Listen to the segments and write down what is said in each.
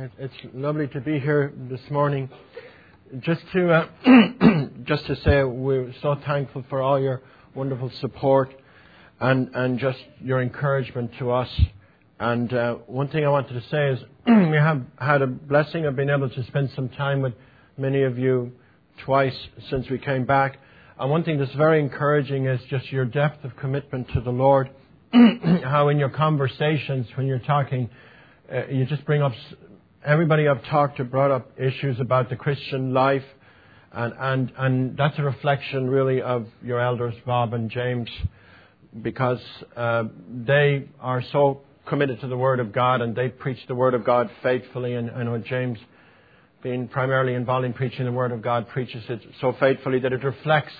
It's lovely to be here this morning. Just to uh, just to say we're so thankful for all your wonderful support and and just your encouragement to us. And uh, one thing I wanted to say is we have had a blessing of being able to spend some time with many of you twice since we came back. And one thing that's very encouraging is just your depth of commitment to the Lord. How in your conversations when you're talking, uh, you just bring up everybody I've talked to brought up issues about the Christian life, and, and, and that's a reflection really of your elders, Bob and James, because uh, they are so committed to the Word of God and they preach the Word of God faithfully. And I know James, being primarily involved in preaching the Word of God, preaches it so faithfully that it reflects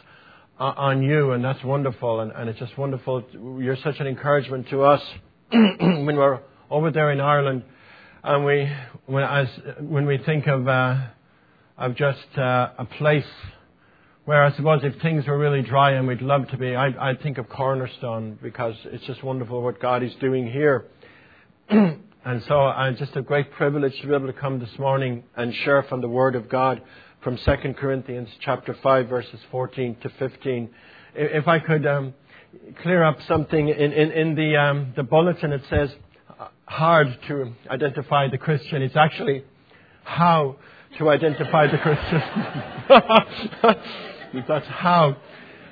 on you, and that's wonderful. And, and it's just wonderful. You're such an encouragement to us when we're over there in Ireland and we, when, as, when we think of, uh, of just uh, a place where I suppose if things were really dry and we'd love to be, I, I think of Cornerstone because it's just wonderful what God is doing here. and so uh, just a great privilege to be able to come this morning and share from the Word of God from 2 Corinthians chapter 5 verses 14 to 15. If I could um, clear up something in, in, in the, um, the bulletin, it says, hard to identify the Christian. It's actually how to identify the Christian. That's how.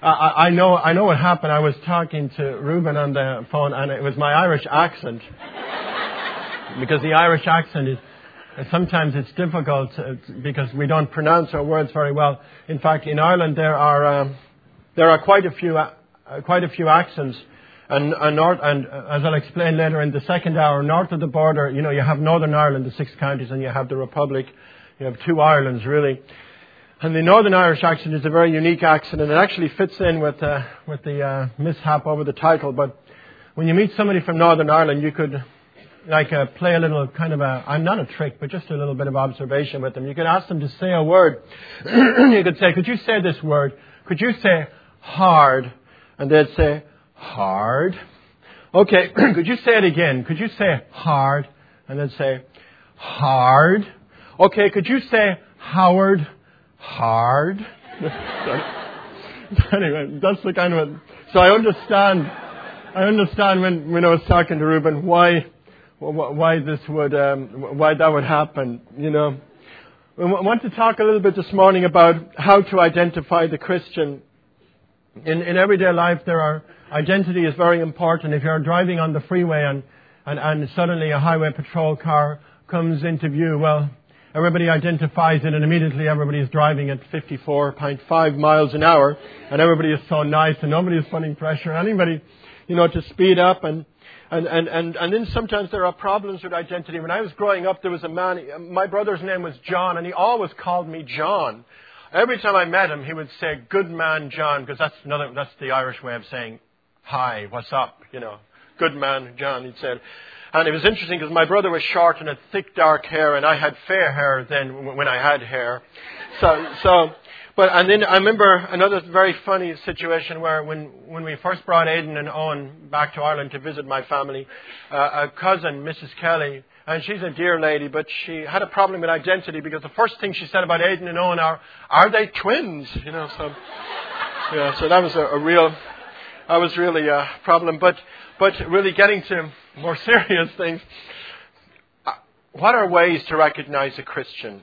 I, I, know. I know what happened. I was talking to Ruben on the phone, and it was my Irish accent, because the Irish accent is. Sometimes it's difficult because we don't pronounce our words very well. In fact, in Ireland there are um, there are quite a few uh, quite a few accents and, and, north, and as I'll explain later in the second hour, north of the border, you know, you have Northern Ireland, the six counties, and you have the Republic. You have two Irelands, really. And the Northern Irish accent is a very unique accent, and it actually fits in with, uh, with the uh, mishap over the title. But when you meet somebody from Northern Ireland, you could like uh, play a little kind of a, I'm not a trick, but just a little bit of observation with them. You could ask them to say a word. you could say, could you say this word? Could you say hard? And they'd say, hard. Okay, could you say it again? Could you say hard and then say hard? Okay, could you say Howard hard? anyway, that's the kind of. So I understand. I understand when, when I was talking to Ruben why why this would um, why that would happen. You know, I want to talk a little bit this morning about how to identify the Christian. In in everyday life, there are identity is very important. If you're driving on the freeway and, and, and suddenly a highway patrol car comes into view, well, everybody identifies it and immediately everybody is driving at 54.5 miles an hour and everybody is so nice and nobody is putting pressure on anybody, you know, to speed up and, and, and, and, and then sometimes there are problems with identity. When I was growing up, there was a man, my brother's name was John, and he always called me John. Every time I met him, he would say, good man, John, because that's another, that's the Irish way of saying Hi, what's up? You know, good man, John, he said. And it was interesting because my brother was short and had thick dark hair, and I had fair hair then when I had hair. So, so, but and then I remember another very funny situation where when when we first brought Aidan and Owen back to Ireland to visit my family, uh, a cousin, Mrs. Kelly, and she's a dear lady, but she had a problem with identity because the first thing she said about Aidan and Owen are, "Are they twins?" You know, so yeah, so that was a, a real that was really a problem. But, but really getting to more serious things, uh, what are ways to recognize a Christian?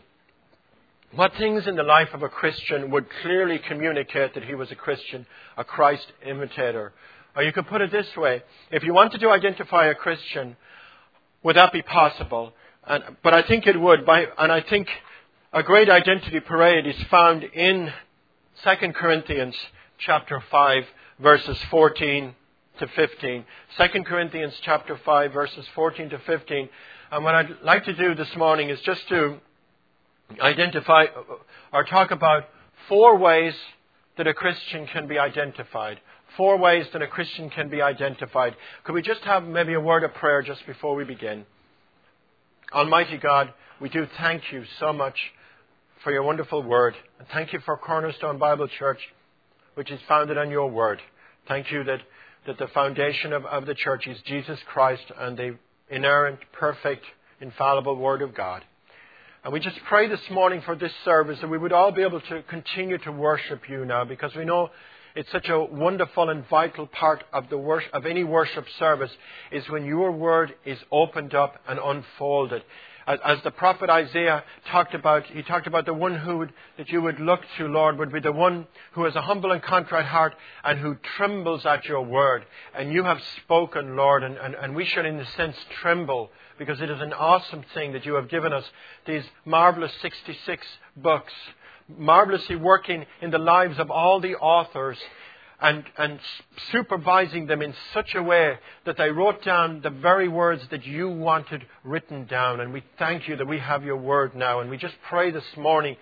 What things in the life of a Christian would clearly communicate that he was a Christian, a Christ imitator? Or you could put it this way if you wanted to identify a Christian, would that be possible? And, but I think it would. By, and I think a great identity parade is found in 2 Corinthians chapter 5 verses 14 to 15. 2 Corinthians chapter 5 verses 14 to 15. And what I'd like to do this morning is just to identify or talk about four ways that a Christian can be identified. Four ways that a Christian can be identified. Could we just have maybe a word of prayer just before we begin? Almighty God, we do thank you so much for your wonderful word. And thank you for Cornerstone Bible Church, which is founded on your word. Thank you that, that the foundation of, of the church is Jesus Christ and the inerrant, perfect, infallible Word of God. And we just pray this morning for this service that we would all be able to continue to worship you now because we know it's such a wonderful and vital part of the worship, of any worship service is when your word is opened up and unfolded. As, the prophet Isaiah talked about, he talked about the one who would, that you would look to, Lord, would be the one who has a humble and contrite heart and who trembles at your word. And you have spoken, Lord, and, and, and we should in a sense tremble because it is an awesome thing that you have given us these marvelous 66 books marvelously working in the lives of all the authors and, and supervising them in such a way that they wrote down the very words that you wanted written down. And we thank you that we have your word now. And we just pray this morning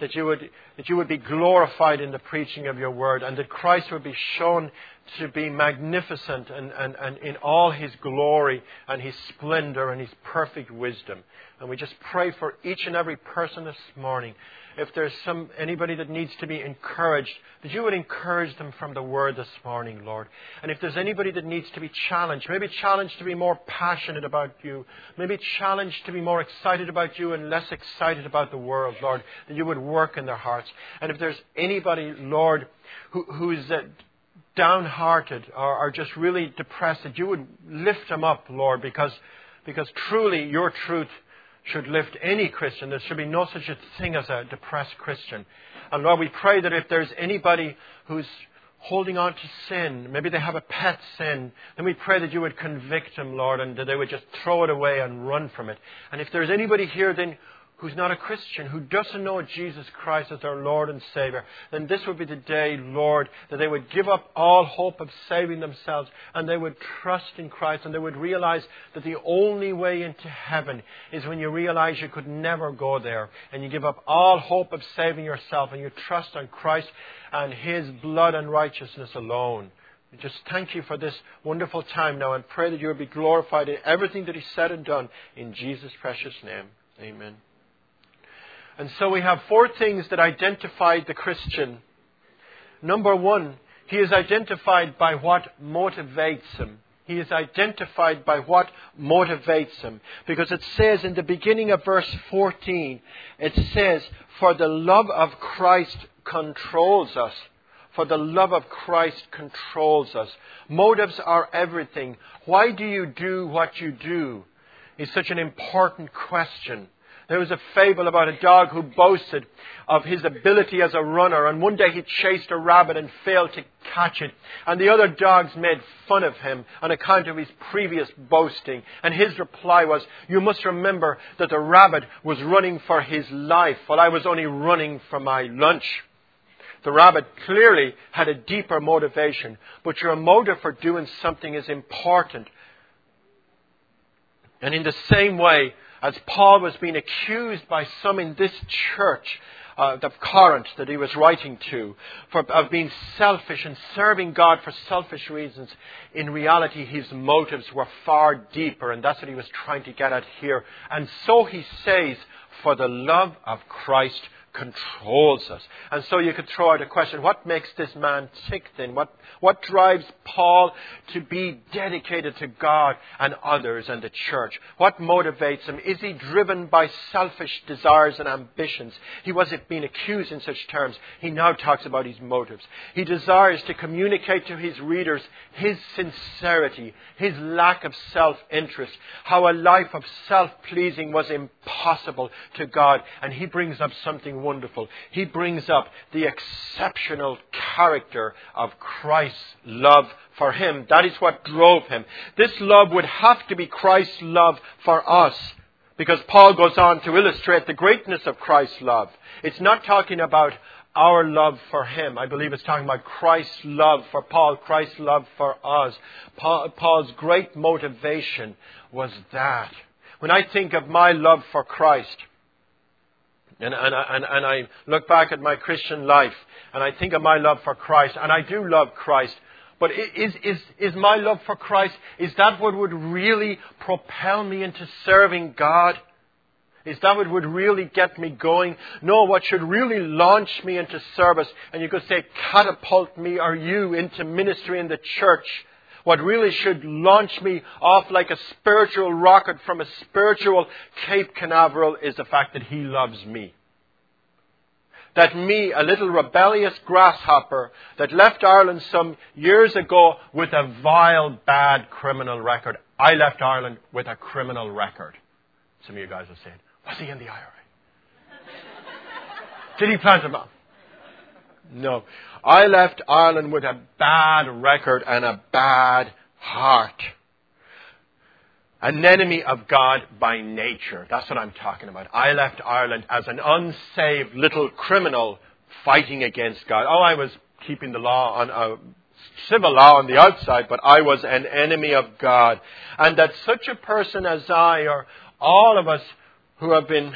that you would, that you would be glorified in the preaching of your word and that Christ would be shown to be magnificent and, and, and in all his glory and his splendor and his perfect wisdom. And we just pray for each and every person this morning if there's some, anybody that needs to be encouraged, that you would encourage them from the word this morning, Lord. And if there's anybody that needs to be challenged, maybe challenged to be more passionate about you, maybe challenged to be more excited about you and less excited about the world, Lord, that you would work in their hearts. And if there's anybody, Lord, who, who's uh, downhearted or, or just really depressed, that you would lift them up, Lord, because, because truly your truth should lift any Christian. There should be no such a thing as a depressed Christian. And Lord, we pray that if there's anybody who's holding on to sin, maybe they have a pet sin, then we pray that you would convict them, Lord, and that they would just throw it away and run from it. And if there's anybody here then who's not a Christian, who doesn't know Jesus Christ as their Lord and Savior, then this would be the day, Lord, that they would give up all hope of saving themselves and they would trust in Christ and they would realize that the only way into heaven is when you realize you could never go there and you give up all hope of saving yourself and you trust on Christ and His blood and righteousness alone. Just thank you for this wonderful time now and pray that you will be glorified in everything that He said and done in Jesus' precious name. Amen. And so we have four things that identify the Christian. Number one, he is identified by what motivates him. He is identified by what motivates him. Because it says in the beginning of verse 14, it says, For the love of Christ controls us. For the love of Christ controls us. Motives are everything. Why do you do what you do? Is such an important question. There was a fable about a dog who boasted of his ability as a runner, and one day he chased a rabbit and failed to catch it. And the other dogs made fun of him on account of his previous boasting. And his reply was, You must remember that the rabbit was running for his life, while I was only running for my lunch. The rabbit clearly had a deeper motivation, but your motive for doing something is important. And in the same way, as Paul was being accused by some in this church uh, of Corinth that he was writing to for, of being selfish and serving God for selfish reasons. In reality, his motives were far deeper, and that's what he was trying to get at here. And so he says, For the love of Christ controls us. And so you could throw out a question, what makes this man tick then? What, what drives Paul to be dedicated to God and others and the church? What motivates him? Is he driven by selfish desires and ambitions? He wasn't being accused in such terms. He now talks about his motives. He desires to communicate to his readers his sincerity, his lack of self-interest, how a life of self-pleasing was impossible to God. And he brings up something wonderful. He brings up the exceptional character of Christ's love for him. That is what drove him. This love would have to be Christ's love for us. Because Paul goes on to illustrate the greatness of Christ's love. It's not talking about our love for him. I believe it's talking about Christ's love for Paul, Christ's love for us. Paul's great motivation was that. When I think of my love for Christ, and, and, and, and I look back at my Christian life and I think of my love for Christ, and I do love Christ. But is, is, is my love for Christ, is that what would really propel me into serving God? Is that what would really get me going? No, what should really launch me into service, and you could say catapult me or you into ministry in the church, what really should launch me off like a spiritual rocket from a spiritual Cape Canaveral is the fact that He loves me. That me, a little rebellious grasshopper that left Ireland some years ago with a vile, bad criminal record. I left Ireland with a criminal record. Some of you guys are saying, was he in the IRA? Did he plant a bomb? No. I left Ireland with a bad record and a bad heart. An enemy of God by nature. That's what I'm talking about. I left Ireland as an unsaved little criminal fighting against God. Oh, I was keeping the law on uh, civil law on the outside, but I was an enemy of God. And that such a person as I, or all of us who have been,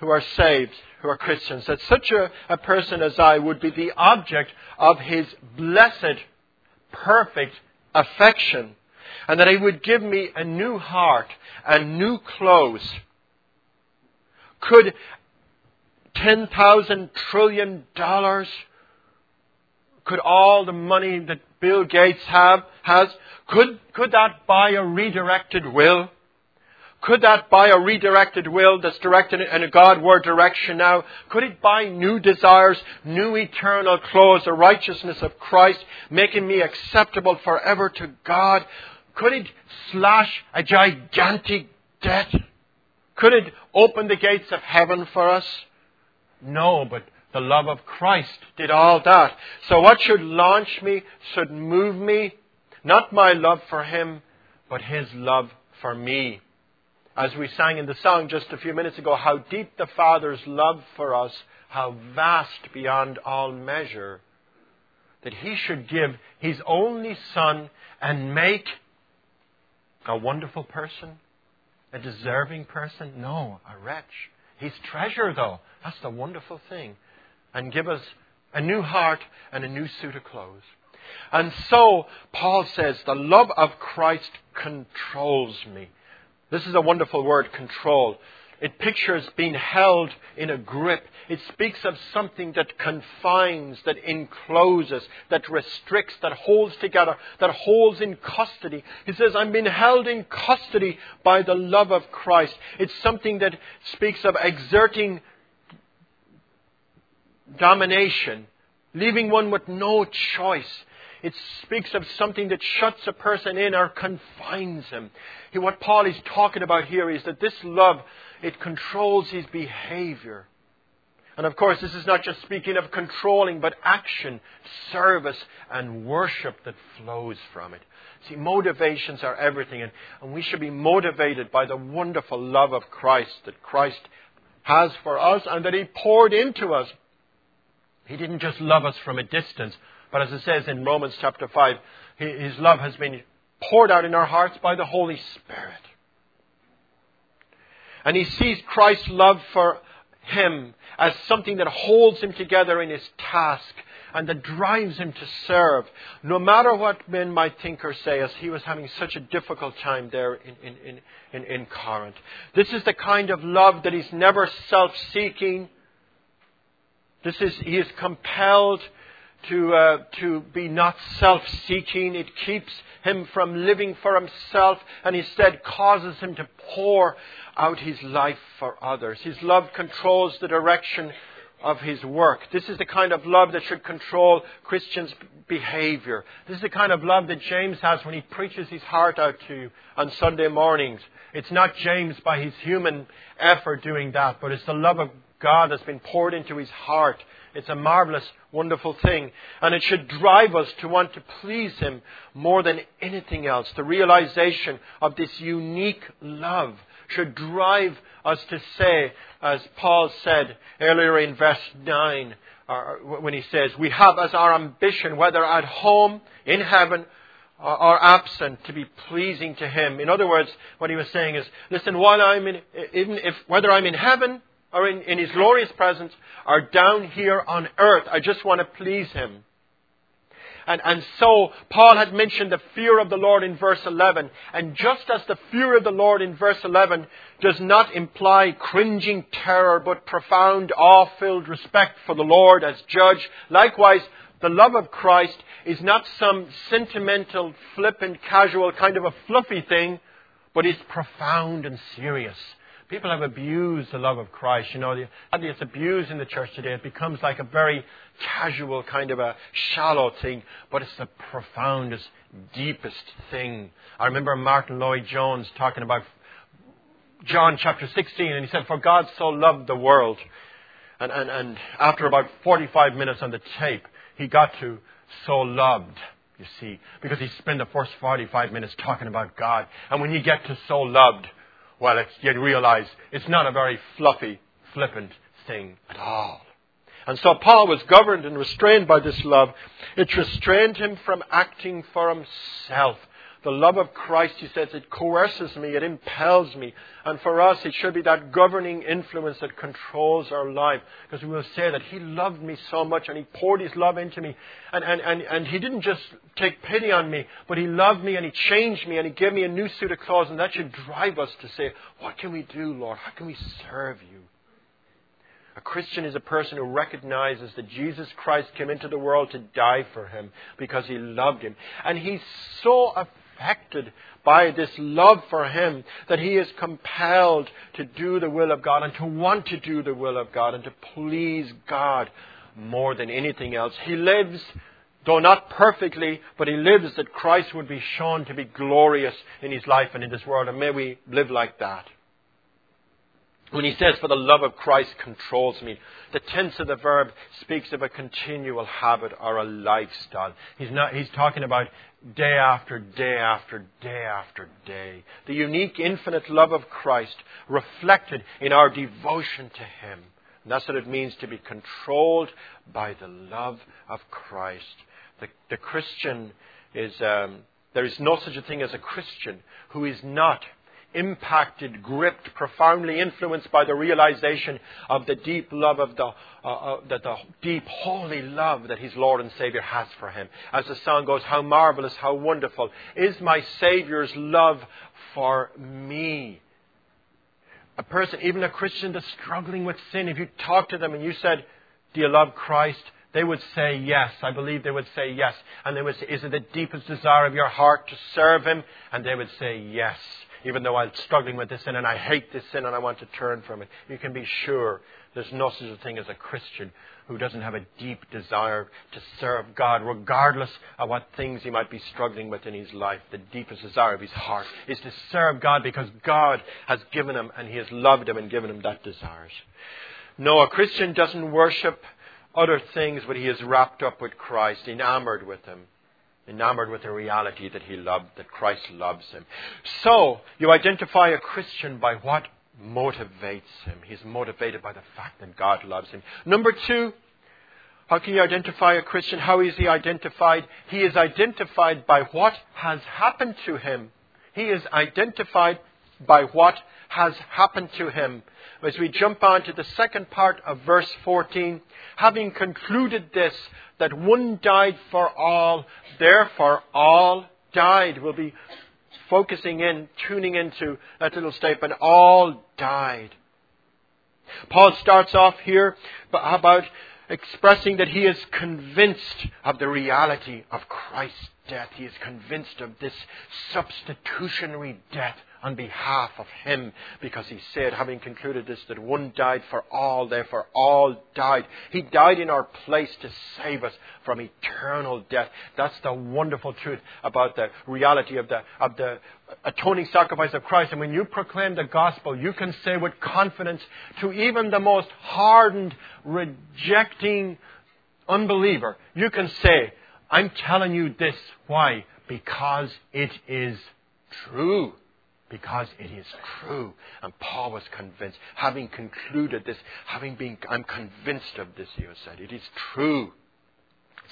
who are saved, who are Christians, that such a, a person as I would be the object of his blessed, perfect affection. And that he would give me a new heart and new clothes. Could ten thousand trillion dollars, could all the money that Bill Gates have, has, could, could that buy a redirected will? Could that buy a redirected will that's directed in a Godward direction now? Could it buy new desires, new eternal clothes, the righteousness of Christ, making me acceptable forever to God? Could it slash a gigantic debt? Could it open the gates of heaven for us? No, but the love of Christ did all that. So what should launch me, should move me? Not my love for Him, but His love for me as we sang in the song just a few minutes ago, how deep the Father's love for us, how vast beyond all measure, that He should give His only Son and make a wonderful person, a deserving person? No, a wretch. His treasure, though. That's the wonderful thing. And give us a new heart and a new suit of clothes. And so, Paul says, the love of Christ controls me. This is a wonderful word, control. It pictures being held in a grip. It speaks of something that confines, that encloses, that restricts, that holds together, that holds in custody. He says, I'm being held in custody by the love of Christ. It's something that speaks of exerting domination, leaving one with no choice. It speaks of something that shuts a person in or confines him. What Paul is talking about here is that this love, it controls his behavior. And of course, this is not just speaking of controlling, but action, service, and worship that flows from it. See, motivations are everything, and, and we should be motivated by the wonderful love of Christ that Christ has for us and that He poured into us. He didn't just love us from a distance, but as it says in Romans chapter 5, His love has been poured out in our hearts by the Holy Spirit. And he sees Christ's love for him as something that holds him together in his task and that drives him to serve, no matter what men might think or say, as he was having such a difficult time there in, in, in, in, Corinth. This is the kind of love that is never self seeking. This is, he is compelled to, uh, to be not self-seeking. It keeps him from living for himself and instead causes him to pour out his life for others. His love controls the direction of his work. This is the kind of love that should control Christians' behavior. This is the kind of love that James has when he preaches his heart out to you on Sunday mornings. It's not James by his human effort doing that, but it's the love of God that's been poured into his heart it's a marvelous, wonderful thing. And it should drive us to want to please Him more than anything else. The realization of this unique love should drive us to say, as Paul said earlier in verse 9, uh, when he says, We have as our ambition, whether at home, in heaven, or absent, to be pleasing to Him. In other words, what he was saying is, listen, while I'm in, even if, whether I'm in heaven or in, in His glorious presence or down here on earth. I just want to please Him. And, and so Paul had mentioned the fear of the Lord in verse 11. And just as the fear of the Lord in verse 11 does not imply cringing terror, but profound awe-filled respect for the Lord as judge, likewise The love of Christ is not some sentimental, flippant, casual kind of a fluffy thing, but is profound and serious. People have abused the love of Christ. You know, it's abused in the church today. It becomes like a very casual kind of a shallow thing, but it's the profoundest, deepest thing. I remember Martyn Lloyd-Jones talking about John chapter 16, and he said, For God so loved the world. And, and, and after about 45 minutes on the tape, he got to so loved, you see, because he spent the first 45 minutes talking about God. And when you get to so loved, well, it's, you realize it's not a very fluffy, flippant thing at all. And so Paul was governed and restrained by this love. It restrained him from acting for himself. The love of Christ, he says, it coerces me, it impels me. And for us, it should be that governing influence that controls our life. Because we will say that he loved me so much and he poured his love into me. And, and, and, and he didn't just take pity on me, but he loved me and he changed me and he gave me a new suit of clothes. And that should drive us to say, what can we do, Lord? How can we serve you? A Christian is a person who recognizes that Jesus Christ came into the world to die for him because he loved him. And he's so affected by this love for him that he is compelled to do the will of God and to want to do the will of God and to please God more than anything else. He lives though not perfectly, but he lives that Christ would be shown to be glorious in his life and in this world, and may we live like that. When he says, for the love of Christ controls me, the tense of the verb speaks of a continual habit or a lifestyle. He's, not, he's talking about day after day after day after day. The unique, infinite love of Christ reflected in our devotion to Him. And that's what it means to be controlled by the love of Christ. The, the Christian is, um, there is no such a thing as a Christian who is not impacted, gripped, profoundly influenced by the realization of the deep love of the, uh, uh, the, deep, holy love that his Lord and Savior has for him. As the song goes, how marvelous, how wonderful is my Savior's love for me. A person, even a Christian that's struggling with sin, if you talk to them and you said, do you love Christ? They would say yes. I believe they would say yes. And they would say, is it the deepest desire of your heart to serve Him? And they would say yes even though I'm struggling with this sin and I hate this sin and I want to turn from it. You can be sure there's no such a thing as a Christian who doesn't have a deep desire to serve God, regardless of what things he might be struggling with in his life. The deepest desire of his heart is to serve God because God has given him and he has loved him and given him that desire. No, a Christian doesn't worship other things, but he is wrapped up with Christ, enamored with him enamored with the reality that he loved, that Christ loves him. So, you identify a Christian by what motivates him. He's motivated by the fact that God loves him. Number two, how can you identify a Christian? How is he identified? He is identified by what has happened to him. He is identified by what has happened to him. As we jump on to the second part of verse 14, having concluded this, that one died for all, therefore all died. We'll be focusing in, tuning into that little statement, all died. Paul starts off here about expressing that he is convinced of the reality of Christ's death. He is convinced of this substitutionary death on behalf of him because he said, having concluded this, that one died for all, therefore all died. He died in our place to save us from eternal death. That's the wonderful truth about the reality of the, of the atoning sacrifice of Christ. And when you proclaim the gospel, you can say with confidence to even the most hardened, rejecting unbeliever, you can say, I'm telling you this. Why? Because it is true because it is true. And Paul was convinced, having concluded this, having been, I'm convinced of this, he said. It is true.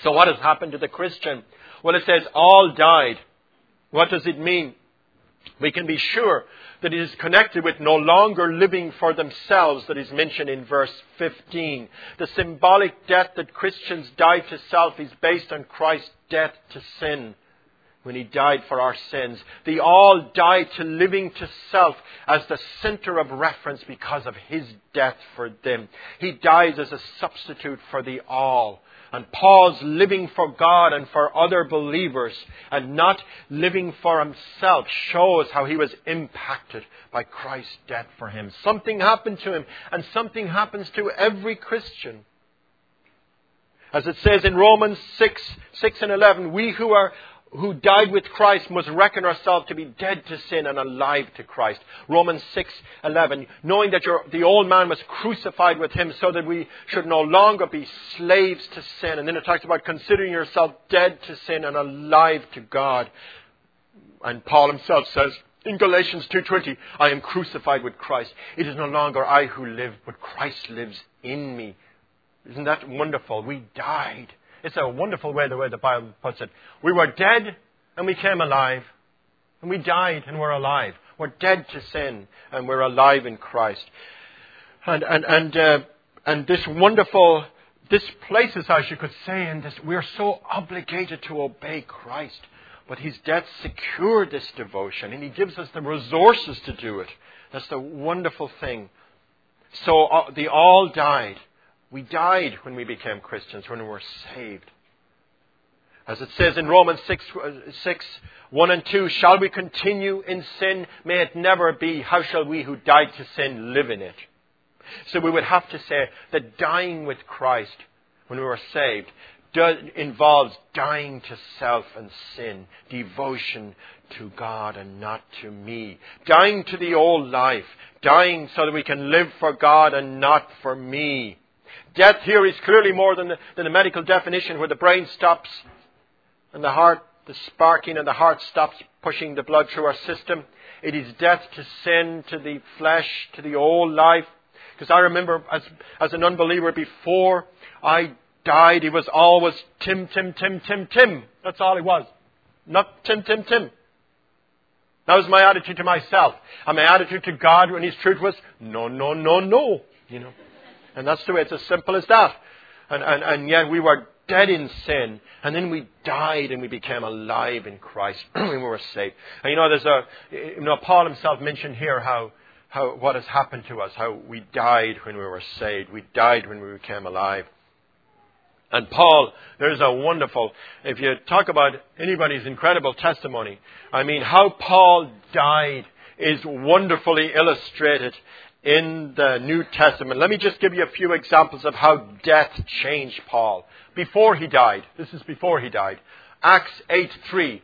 So what has happened to the Christian? Well, it says all died. What does it mean? We can be sure that it is connected with no longer living for themselves that is mentioned in verse 15. The symbolic death that Christians die to self is based on Christ's death to sin. When he died for our sins. They all died to living to self as the center of reference because of his death for them. He dies as a substitute for the all. And Paul's living for God and for other believers and not living for himself shows how he was impacted by Christ's death for him. Something happened to him and something happens to every Christian. As it says in Romans 6, 6 and 11, we who are who died with Christ must reckon ourselves to be dead to sin and alive to Christ. Romans 6:11, knowing that the old man was crucified with him so that we should no longer be slaves to sin. And then it talks about considering yourself dead to sin and alive to God. And Paul himself says in Galatians 2:20, I am crucified with Christ. It is no longer I who live, but Christ lives in me. Isn't that wonderful? We died it's a wonderful way the way the Bible puts it. We were dead and we came alive. And we died and we're alive. We're dead to sin and we're alive in Christ. And, and, and, uh, and this wonderful, this places us, you could say, in this, we're so obligated to obey Christ. But his death secured this devotion and he gives us the resources to do it. That's the wonderful thing. So uh, all died. We died when we became Christians, when we were saved. As it says in Romans 6, uh, 6 1 and 2, shall we continue in sin? May it never be. How shall we who died to sin live in it? So we would have to say that dying with Christ when we were saved does, involves dying to self and sin, devotion to God and not to me, dying to the old life, dying so that we can live for God and not for me. Death here is clearly more than the, than the medical definition where the brain stops and the heart, the sparking and the heart stops pushing the blood through our system. It is death to sin, to the flesh, to the old life. Because I remember as, as an unbeliever before I died, he was always Tim, Tim, Tim, Tim, Tim. That's all he was. Not Tim, Tim, Tim. That was my attitude to myself. And my attitude to God when His truth was, no, no, no, no. You know. And that's the way, it's as simple as that. And, and, and yet we were dead in sin, and then we died and we became alive in Christ when we were saved. And you know, there's a, you know, Paul himself mentioned here how, how, what has happened to us, how we died when we were saved. We died when we became alive. And Paul, there's a wonderful, if you talk about anybody's incredible testimony, I mean, how Paul died is wonderfully illustrated in the New Testament. Let me just give you a few examples of how death changed Paul before he died. This is before he died. Acts 8 3. It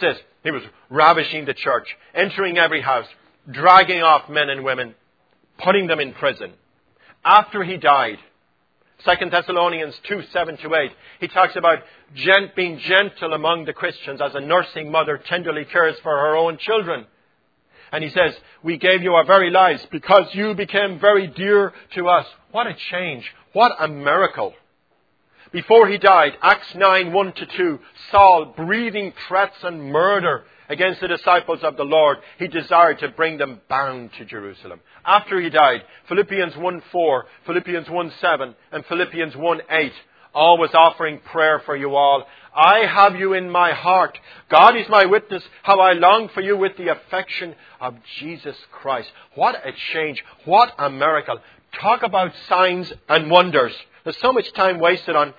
says he was ravishing the church, entering every house, dragging off men and women, putting them in prison. After he died, 2 Thessalonians 2 7 to 8, he talks about gent, being gentle among the Christians as a nursing mother tenderly cares for her own children. And he says, We gave you our very lives because you became very dear to us. What a change. What a miracle. Before he died, Acts 9, 1 to 2, Saul breathing threats and murder against the disciples of the Lord, he desired to bring them bound to Jerusalem. After he died, Philippians 1, 4, Philippians 1, 7, and Philippians 1, 8, always offering prayer for you all I have you in my heart. God is my witness how I long for you with the affection of Jesus Christ. What a change. What a miracle. Talk about signs and wonders. There's so much time wasted on,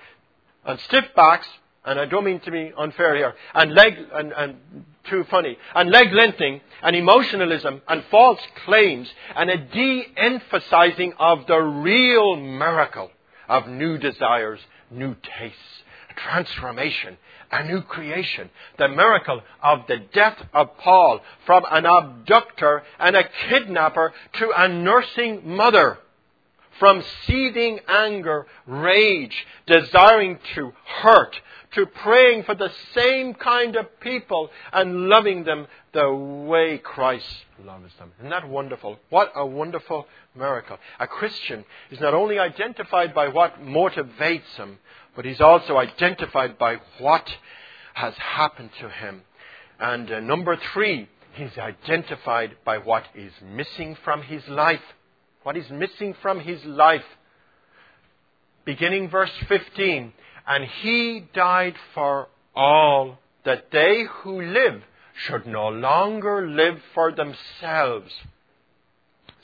on stiff backs, and I don't mean to be unfair here, and leg, and, and too funny, and leg lengthening, and emotionalism, and false claims, and a de-emphasizing of the real miracle of new desires, new tastes a transformation, a new creation. The miracle of the death of Paul from an abductor and a kidnapper to a nursing mother. From seething anger, rage, desiring to hurt, to praying for the same kind of people and loving them the way Christ loves them. Isn't that wonderful? What a wonderful miracle. A Christian is not only identified by what motivates him, but he's also identified by what has happened to him. And uh, number three, he's identified by what is missing from his life. What is missing from his life. Beginning verse 15, and he died for all that they who live should no longer live for themselves.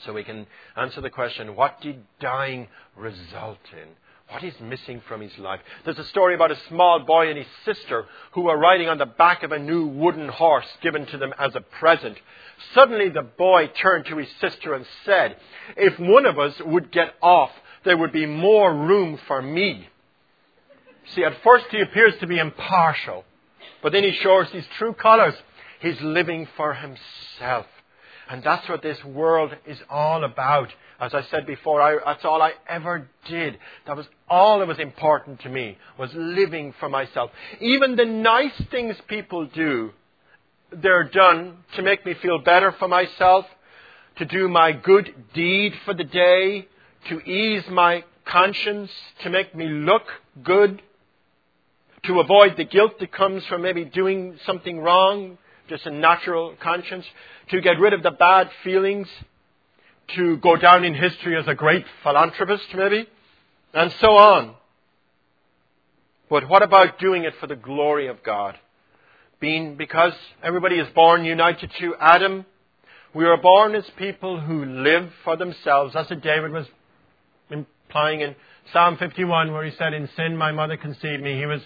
So we can answer the question what did dying result in? What is missing from his life? There's a story about a small boy and his sister who were riding on the back of a new wooden horse given to them as a present. Suddenly the boy turned to his sister and said, If one of us would get off, there would be more room for me. See, at first he appears to be impartial, but then he shows his true colors. He's living for himself. And that's what this world is all about. As I said before, I, that's all I ever did. That was all that was important to me, was living for myself. Even the nice things people do, they're done to make me feel better for myself, to do my good deed for the day, to ease my conscience, to make me look good, to avoid the guilt that comes from maybe doing something wrong, just a natural conscience, to get rid of the bad feelings, to go down in history as a great philanthropist, maybe, and so on. But what about doing it for the glory of God? Being, because everybody is born united to Adam, we are born as people who live for themselves. That's what David was implying in Psalm 51, where he said, In sin my mother conceived me. He was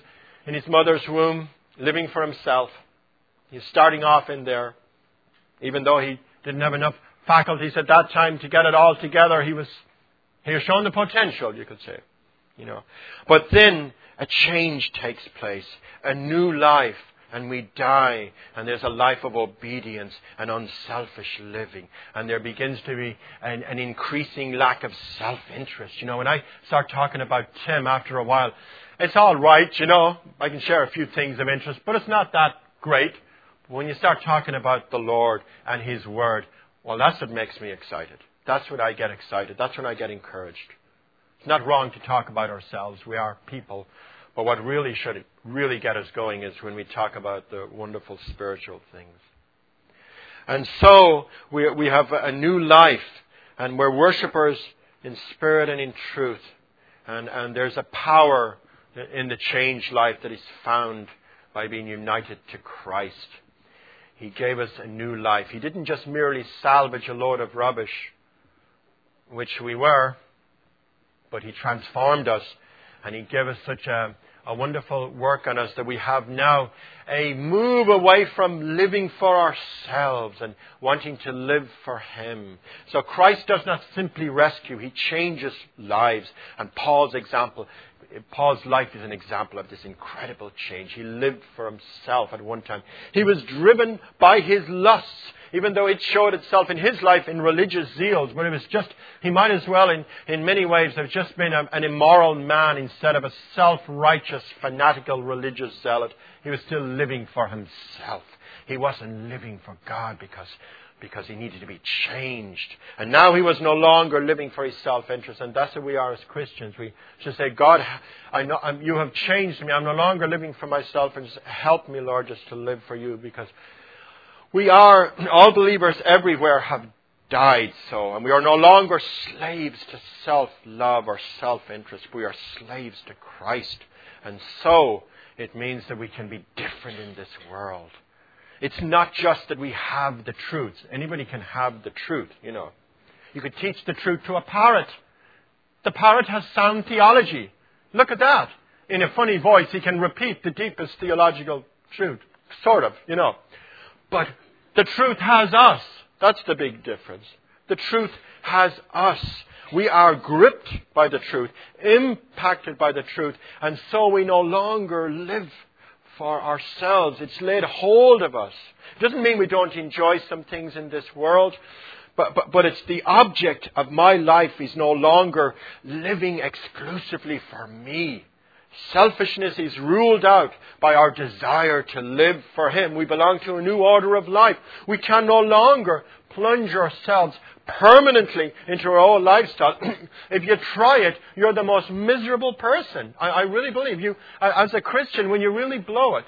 in his mother's womb, living for himself. He's starting off in there, even though he didn't have enough faculties at that time to get it all together. He was, he was showing the potential, you could say. You know. But then a change takes place, a new life, and we die, and there's a life of obedience and unselfish living, and there begins to be an, an increasing lack of self-interest. You know, when I start talking about Tim after a while, it's all right, you know, I can share a few things of interest, but it's not that great. When you start talking about the Lord and His Word, well, that's what makes me excited. That's when I get excited. That's when I get encouraged. It's not wrong to talk about ourselves. We are people. But what really should really get us going is when we talk about the wonderful spiritual things. And so we, we have a new life, and we're worshippers in spirit and in truth. And, and there's a power in the changed life that is found by being united to Christ. He gave us a new life. He didn't just merely salvage a load of rubbish, which we were, but He transformed us and He gave us such a, a wonderful work on us that we have now a move away from living for ourselves and wanting to live for Him. So Christ does not simply rescue, He changes lives. And Paul's example Paul's life is an example of this incredible change. He lived for himself at one time. He was driven by his lusts, even though it showed itself in his life in religious zeals, but it was just, he might as well in, in many ways have just been a, an immoral man instead of a self-righteous, fanatical religious zealot. He was still living for himself. He wasn't living for God because because he needed to be changed. And now he was no longer living for his self-interest. And that's what we are as Christians. We should say, God, I know, I'm, you have changed me. I'm no longer living for myself. And help me, Lord, just to live for you. Because we are, all believers everywhere have died so. And we are no longer slaves to self-love or self-interest. We are slaves to Christ. And so, it means that we can be different in this world. It's not just that we have the truth. Anybody can have the truth, you know. You could teach the truth to a parrot. The parrot has sound theology. Look at that. In a funny voice, he can repeat the deepest theological truth. Sort of, you know. But the truth has us. That's the big difference. The truth has us. We are gripped by the truth, impacted by the truth, and so we no longer live for ourselves. It's laid hold of us. It doesn't mean we don't enjoy some things in this world, but, but, but it's the object of my life is no longer living exclusively for me. Selfishness is ruled out by our desire to live for Him. We belong to a new order of life. We can no longer plunge ourselves permanently into our old lifestyle. if you try it, you're the most miserable person. I, I really believe you, as a Christian, when you really blow it,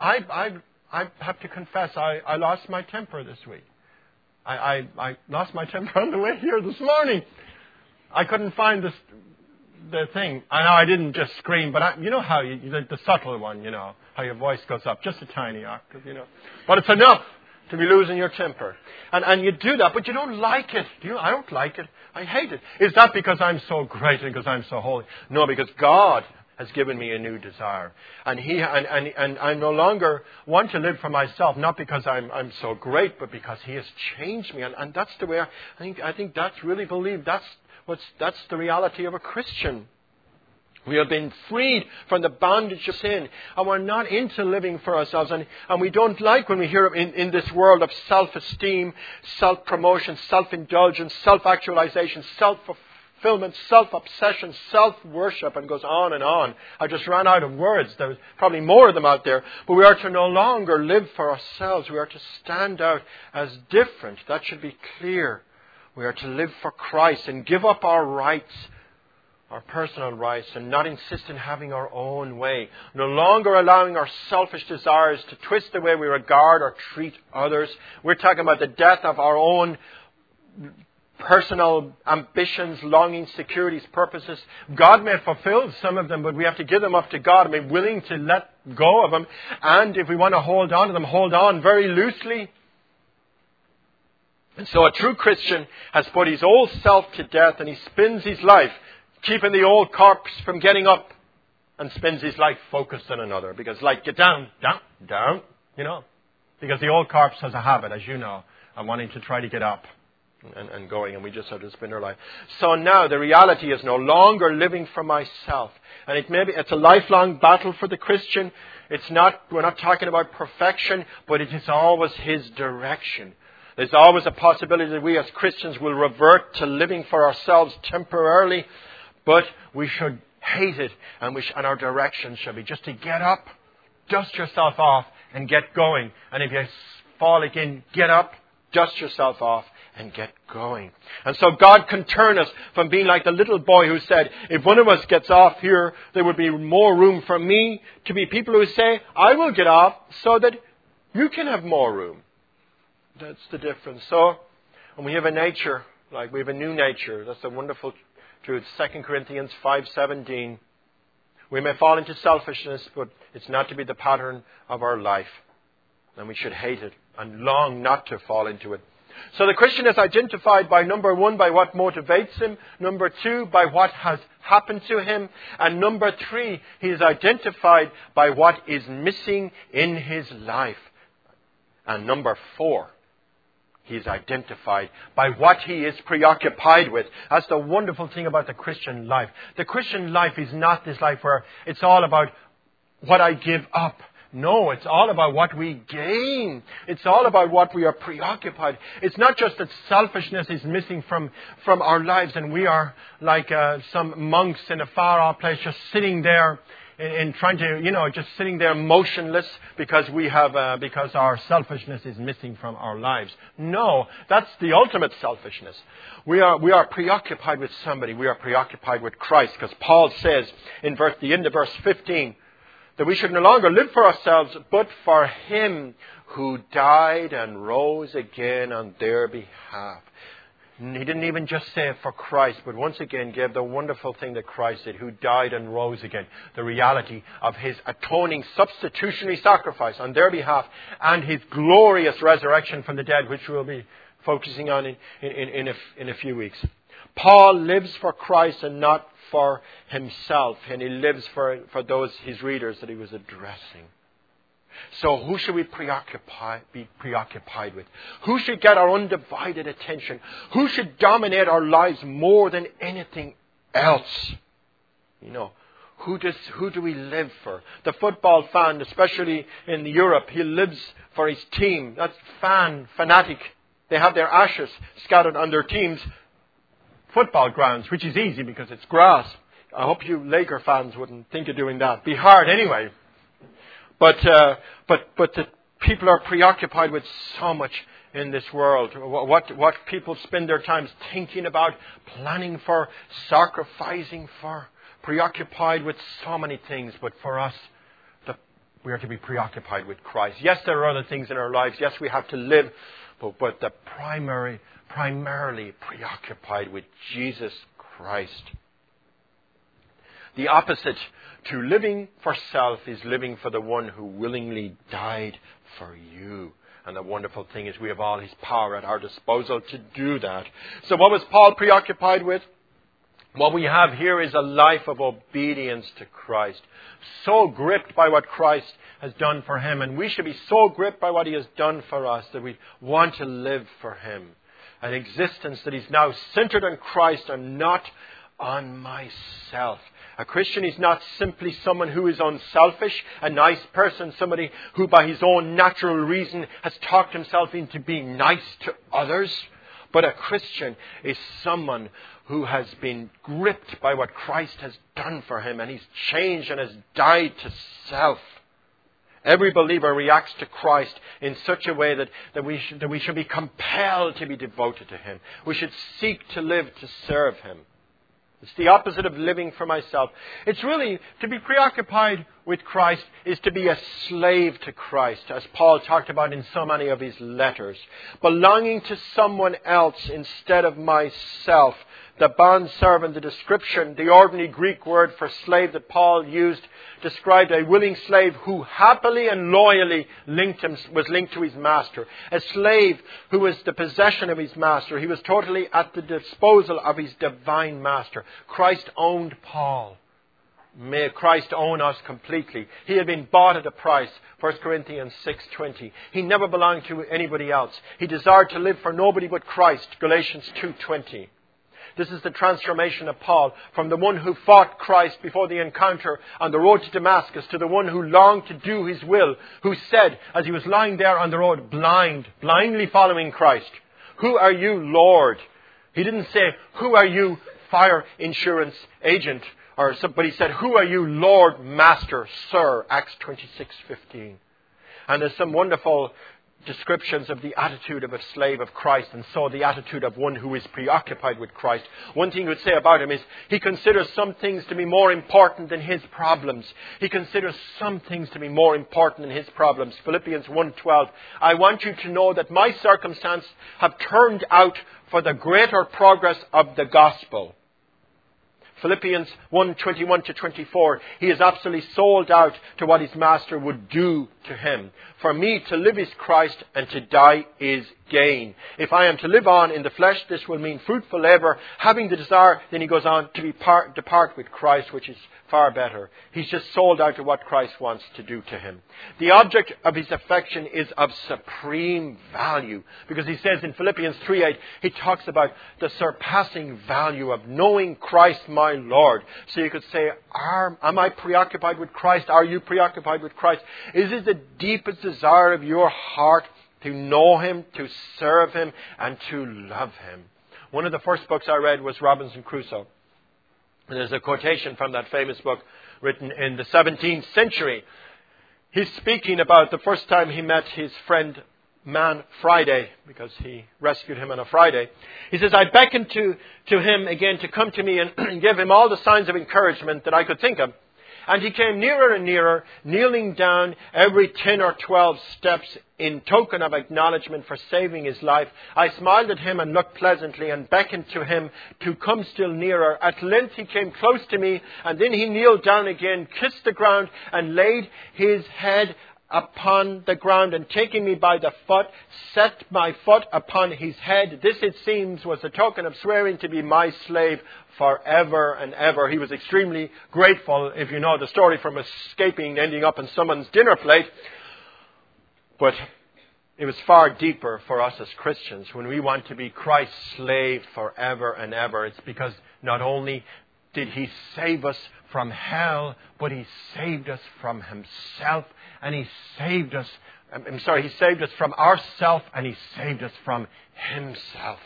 I, I, I have to confess, I, I lost my temper this week. I, I, I lost my temper on the way here this morning. I couldn't find this, the thing. I know I didn't just scream, but I, you know how you, the, the subtle one, you know, how your voice goes up, just a tiny octave, you know. But it's enough to be losing your temper. And, and you do that, but you don't like it. Do you? I don't like it. I hate it. Is that because I'm so great and because I'm so holy? No, because God has given me a new desire. And he and, and, and I no longer want to live for myself, not because I'm I'm so great, but because he has changed me. And, and that's the way I, I think I think that's really believed. That's what's that's the reality of a Christian. We have been freed from the bondage of sin, and we're not into living for ourselves. And, and we don't like when we hear in, in this world of self esteem, self promotion, self indulgence, self actualization, self fulfillment, self obsession, self worship, and goes on and on. I just ran out of words. There's probably more of them out there. But we are to no longer live for ourselves. We are to stand out as different. That should be clear. We are to live for Christ and give up our rights our personal rights and not insist in having our own way. No longer allowing our selfish desires to twist the way we regard or treat others. We're talking about the death of our own personal ambitions, longings, securities, purposes. God may fulfill some of them, but we have to give them up to God and be willing to let go of them. And if we want to hold on to them, hold on very loosely. And so a true Christian has put his old self to death and he spends his life keeping the old corpse from getting up and spends his life focused on another. Because like, get down, down, down, you know. Because the old corpse has a habit, as you know, of wanting to try to get up and, and going, and we just have to spend our life. So now the reality is no longer living for myself. And it may be, it's a lifelong battle for the Christian. It's not, we're not talking about perfection, but it is always his direction. There's always a possibility that we as Christians will revert to living for ourselves temporarily but we should hate it, and, we sh- and our direction should be just to get up, dust yourself off, and get going. And if you fall again, get up, dust yourself off, and get going. And so God can turn us from being like the little boy who said, if one of us gets off here, there would be more room for me, to be people who say, I will get off so that you can have more room. That's the difference. So, when we have a nature, like we have a new nature, that's a wonderful through 2 Corinthians 5:17. We may fall into selfishness, but it's not to be the pattern of our life. And we should hate it and long not to fall into it. So the Christian is identified by number one, by what motivates him. Number two, by what has happened to him. And number three, he is identified by what is missing in his life. And number four, he is identified by what he is preoccupied with. That's the wonderful thing about the Christian life. The Christian life is not this life where it's all about what I give up. No, it's all about what we gain. It's all about what we are preoccupied. It's not just that selfishness is missing from, from our lives and we are like uh, some monks in a far off place just sitting there in, in, trying to, you know, just sitting there motionless because we have, uh, because our selfishness is missing from our lives. No, that's the ultimate selfishness. We are, we are preoccupied with somebody. We are preoccupied with Christ because Paul says in verse, the end of verse 15 that we should no longer live for ourselves, but for Him who died and rose again on their behalf. He didn't even just say it for Christ, but once again gave the wonderful thing that Christ did, who died and rose again. The reality of his atoning substitutionary sacrifice on their behalf and his glorious resurrection from the dead, which we'll be focusing on in, in, in, a, in a few weeks. Paul lives for Christ and not for himself, and he lives for, for those, his readers that he was addressing. So who should we preoccupy, be preoccupied with? Who should get our undivided attention? Who should dominate our lives more than anything else? You know, who does, who do we live for? The football fan, especially in Europe, he lives for his team. That's fan, fanatic. They have their ashes scattered on their team's football grounds, which is easy because it's grass. I hope you Laker fans wouldn't think of doing that. Be hard anyway. But, uh, but, but the people are preoccupied with so much in this world. What, what people spend their times thinking about, planning for, sacrificing for, preoccupied with so many things. But for us, the, we are to be preoccupied with Christ. Yes, there are other things in our lives. Yes, we have to live. But, but the primary, primarily preoccupied with Jesus Christ. The opposite to living for self is living for the one who willingly died for you. And the wonderful thing is we have all his power at our disposal to do that. So what was Paul preoccupied with? What we have here is a life of obedience to Christ. So gripped by what Christ has done for him. And we should be so gripped by what he has done for us that we want to live for him. An existence that is now centered on Christ and not on myself. A Christian is not simply someone who is unselfish, a nice person, somebody who by his own natural reason has talked himself into being nice to others. But a Christian is someone who has been gripped by what Christ has done for him and he's changed and has died to self. Every believer reacts to Christ in such a way that, that, we should, that we should be compelled to be devoted to Him. We should seek to live to serve Him. It's the opposite of living for myself. It's really to be preoccupied with Christ is to be a slave to Christ, as Paul talked about in so many of his letters. Belonging to someone else instead of myself the bond servant, the description, the ordinary Greek word for slave that Paul used described a willing slave who happily and loyally linked him, was linked to his master. A slave who was the possession of his master. He was totally at the disposal of his divine master. Christ owned Paul. May Christ own us completely. He had been bought at a price. 1 Corinthians 6:20. He never belonged to anybody else. He desired to live for nobody but Christ. Galatians 2:20. This is the transformation of Paul from the one who fought Christ before the encounter on the road to Damascus to the one who longed to do his will, who said, as he was lying there on the road, blind, blindly following Christ, Who are you, Lord? He didn't say, Who are you, fire insurance agent? Or, he said, Who are you, Lord, Master, Sir? Acts 26:15. And there's some wonderful descriptions of the attitude of a slave of Christ and so the attitude of one who is preoccupied with Christ. One thing you would say about him is he considers some things to be more important than his problems. He considers some things to be more important than his problems. Philippians 1:12 I want you to know that my circumstances have turned out for the greater progress of the gospel. Philippians 1 21 to 24. He is absolutely sold out to what his master would do to him. For me, to live is Christ and to die is gain. If I am to live on in the flesh, this will mean fruitful labor, having the desire, then he goes on to be part, depart with Christ, which is far better. He's just sold out to what Christ wants to do to him. The object of his affection is of supreme value, because he says in Philippians 3.8, he talks about the surpassing value of knowing Christ my Lord. So you could say, am I preoccupied with Christ? Are you preoccupied with Christ? Is it the deepest desire of your heart to know Him, to serve Him, and to love Him. One of the first books I read was Robinson Crusoe. And there's a quotation from that famous book written in the 17th century. He's speaking about the first time he met his friend Man Friday, because he rescued him on a Friday. He says, I beckoned to, to him again to come to me and give him all the signs of encouragement that I could think of. And he came nearer and nearer, kneeling down every 10 or 12 steps in token of acknowledgement for saving his life. I smiled at him and looked pleasantly and beckoned to him to come still nearer. At length he came close to me and then he kneeled down again, kissed the ground and laid his head upon the ground and taking me by the foot, set my foot upon his head. This, it seems, was a token of swearing to be my slave forever and ever. He was extremely grateful, if you know the story from escaping, ending up on someone's dinner plate. But it was far deeper for us as Christians when we want to be Christ's slave forever and ever. It's because not only did he save us from hell, but he saved us from himself, and he saved us, I'm sorry, he saved us from ourself, and he saved us from himself.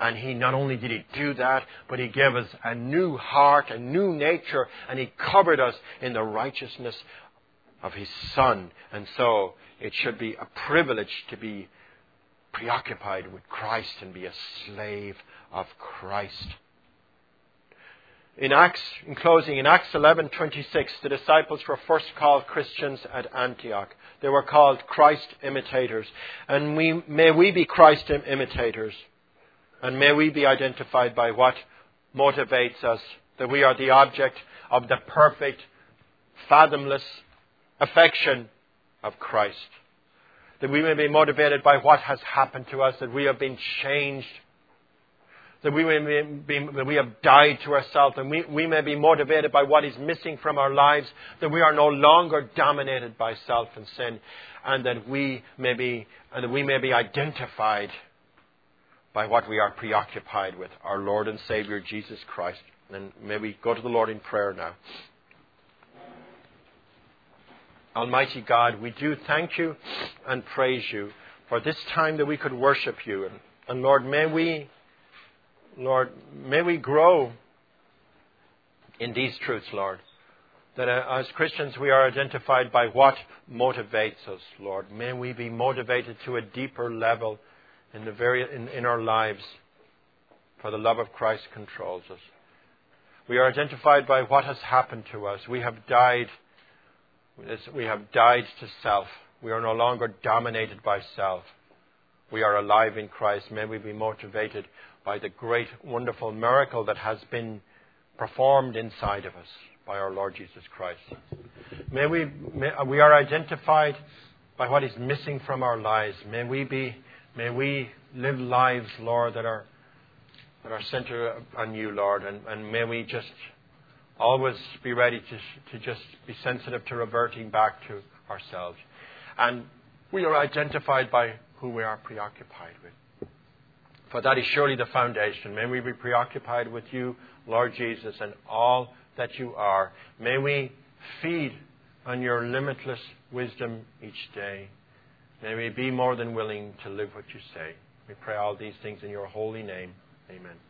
And he not only did he do that, but he gave us a new heart, a new nature, and he covered us in the righteousness of his Son. And so it should be a privilege to be preoccupied with Christ and be a slave of Christ. In Acts, in closing, in Acts 11:26, the disciples were first called Christians at Antioch. They were called Christ imitators, and we, may we be Christ imitators, and may we be identified by what motivates us that we are the object of the perfect, fathomless affection of Christ. That we may be motivated by what has happened to us, that we have been changed, that we may be, that we have died to ourselves, and we, we may be motivated by what is missing from our lives, that we are no longer dominated by self and sin, and that we may be, and that we may be identified by what we are preoccupied with, our Lord and Savior Jesus Christ. And may we go to the Lord in prayer now. Almighty God, we do thank you and praise you for this time that we could worship you. And, and Lord, may we, Lord, may we grow in these truths, Lord. That uh, as Christians we are identified by what motivates us, Lord. May we be motivated to a deeper level in, the very, in, in our lives, for the love of Christ controls us. We are identified by what has happened to us. We have died. We have died to self. We are no longer dominated by self. We are alive in Christ. May we be motivated by the great, wonderful miracle that has been performed inside of us by our Lord Jesus Christ. May we, may, we are identified by what is missing from our lives. May we be, may we live lives, Lord, that are that are centered on you, Lord, and, and may we just always be ready to, to just be sensitive to reverting back to ourselves. And we are identified by who we are preoccupied with. For that is surely the foundation. May we be preoccupied with you, Lord Jesus, and all that you are. May we feed on your limitless wisdom each day. May we be more than willing to live what you say. We pray all these things in your holy name. Amen.